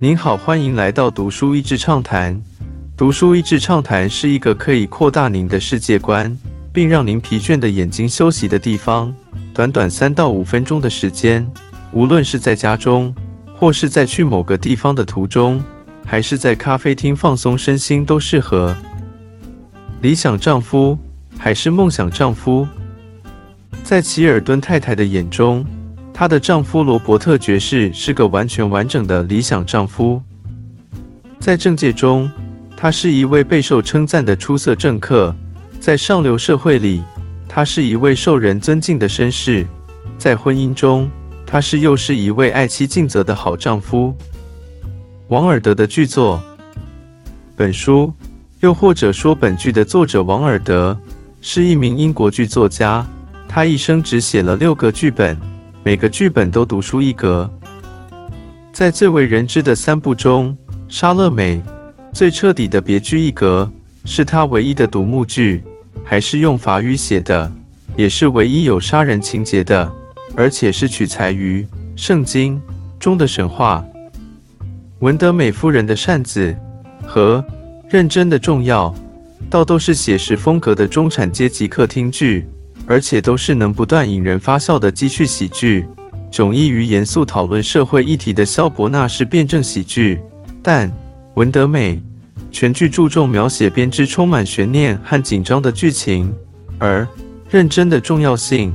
您好，欢迎来到读书益智畅谈。读书益智畅谈是一个可以扩大您的世界观，并让您疲倦的眼睛休息的地方。短短三到五分钟的时间，无论是在家中，或是在去某个地方的途中，还是在咖啡厅放松身心，都适合。理想丈夫还是梦想丈夫？在齐尔顿太太的眼中，她的丈夫罗伯特爵士是个完全完整的理想丈夫。在政界中，他是一位备受称赞的出色政客；在上流社会里，他是一位受人尊敬的绅士；在婚姻中，他是又是一位爱妻尽责的好丈夫。王尔德的剧作，本书。又或者说，本剧的作者王尔德是一名英国剧作家，他一生只写了六个剧本，每个剧本都独树一格。在最为人知的三部中，《莎乐美》最彻底的别具一格，是他唯一的独幕剧，还是用法语写的，也是唯一有杀人情节的，而且是取材于圣经中的神话。文德美夫人的扇子和。认真的重要，倒都是写实风格的中产阶级客厅剧，而且都是能不断引人发笑的积蓄喜剧。迥异于严肃讨论社会议题的萧伯纳式辩证喜剧，但文德美全剧注重描写编织充满悬念和紧张的剧情，而认真的重要性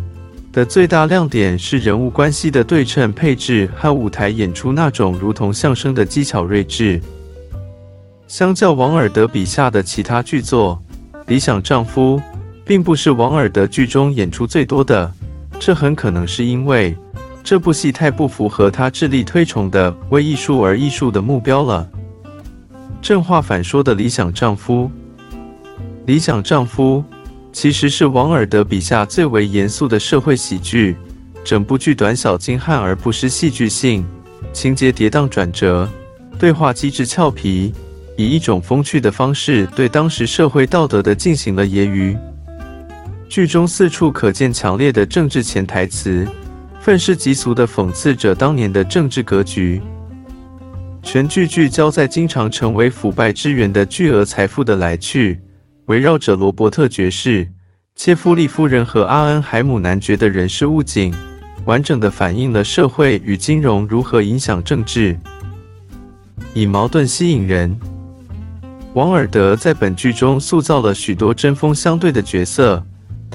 的最大亮点是人物关系的对称配置和舞台演出那种如同相声的技巧睿智。相较王尔德笔下的其他剧作，《理想丈夫》并不是王尔德剧中演出最多的。这很可能是因为这部戏太不符合他致力推崇的“为艺术而艺术”的目标了。正话反说的《理想丈夫》，《理想丈夫》其实是王尔德笔下最为严肃的社会喜剧。整部剧短小精悍而不失戏剧性，情节跌宕转折，对话机智俏皮。以一种风趣的方式对当时社会道德的进行了揶揄。剧中四处可见强烈的政治潜台词，愤世嫉俗的讽刺着当年的政治格局。全剧聚焦在经常成为腐败之源的巨额财富的来去，围绕着罗伯特爵士、切夫利夫人和阿恩海姆男爵的人事物景，完整地反映了社会与金融如何影响政治，以矛盾吸引人。王尔德在本剧中塑造了许多针锋相对的角色，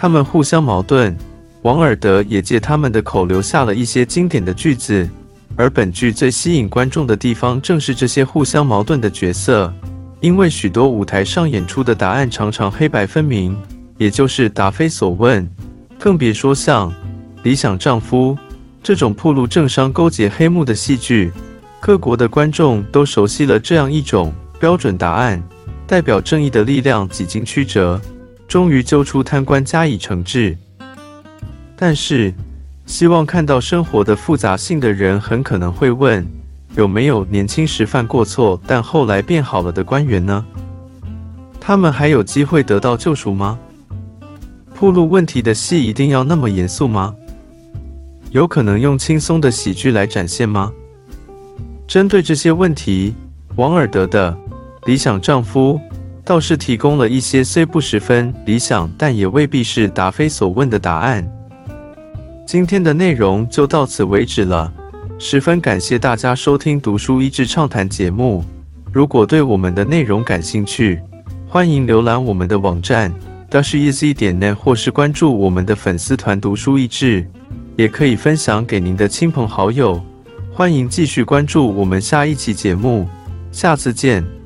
他们互相矛盾。王尔德也借他们的口留下了一些经典的句子，而本剧最吸引观众的地方正是这些互相矛盾的角色，因为许多舞台上演出的答案常常黑白分明，也就是答非所问。更别说像《理想丈夫》这种铺路政商勾结黑幕的戏剧，各国的观众都熟悉了这样一种。标准答案代表正义的力量几经曲折，终于揪出贪官加以惩治。但是，希望看到生活的复杂性的人很可能会问：有没有年轻时犯过错但后来变好了的官员呢？他们还有机会得到救赎吗？铺路问题的戏一定要那么严肃吗？有可能用轻松的喜剧来展现吗？针对这些问题，王尔德的。理想丈夫倒是提供了一些虽不十分理想，但也未必是答非所问的答案。今天的内容就到此为止了，十分感谢大家收听《读书益智畅谈》节目。如果对我们的内容感兴趣，欢迎浏览我们的网站 dasheasy 点 net，或是关注我们的粉丝团“读书益智”，也可以分享给您的亲朋好友。欢迎继续关注我们下一期节目，下次见。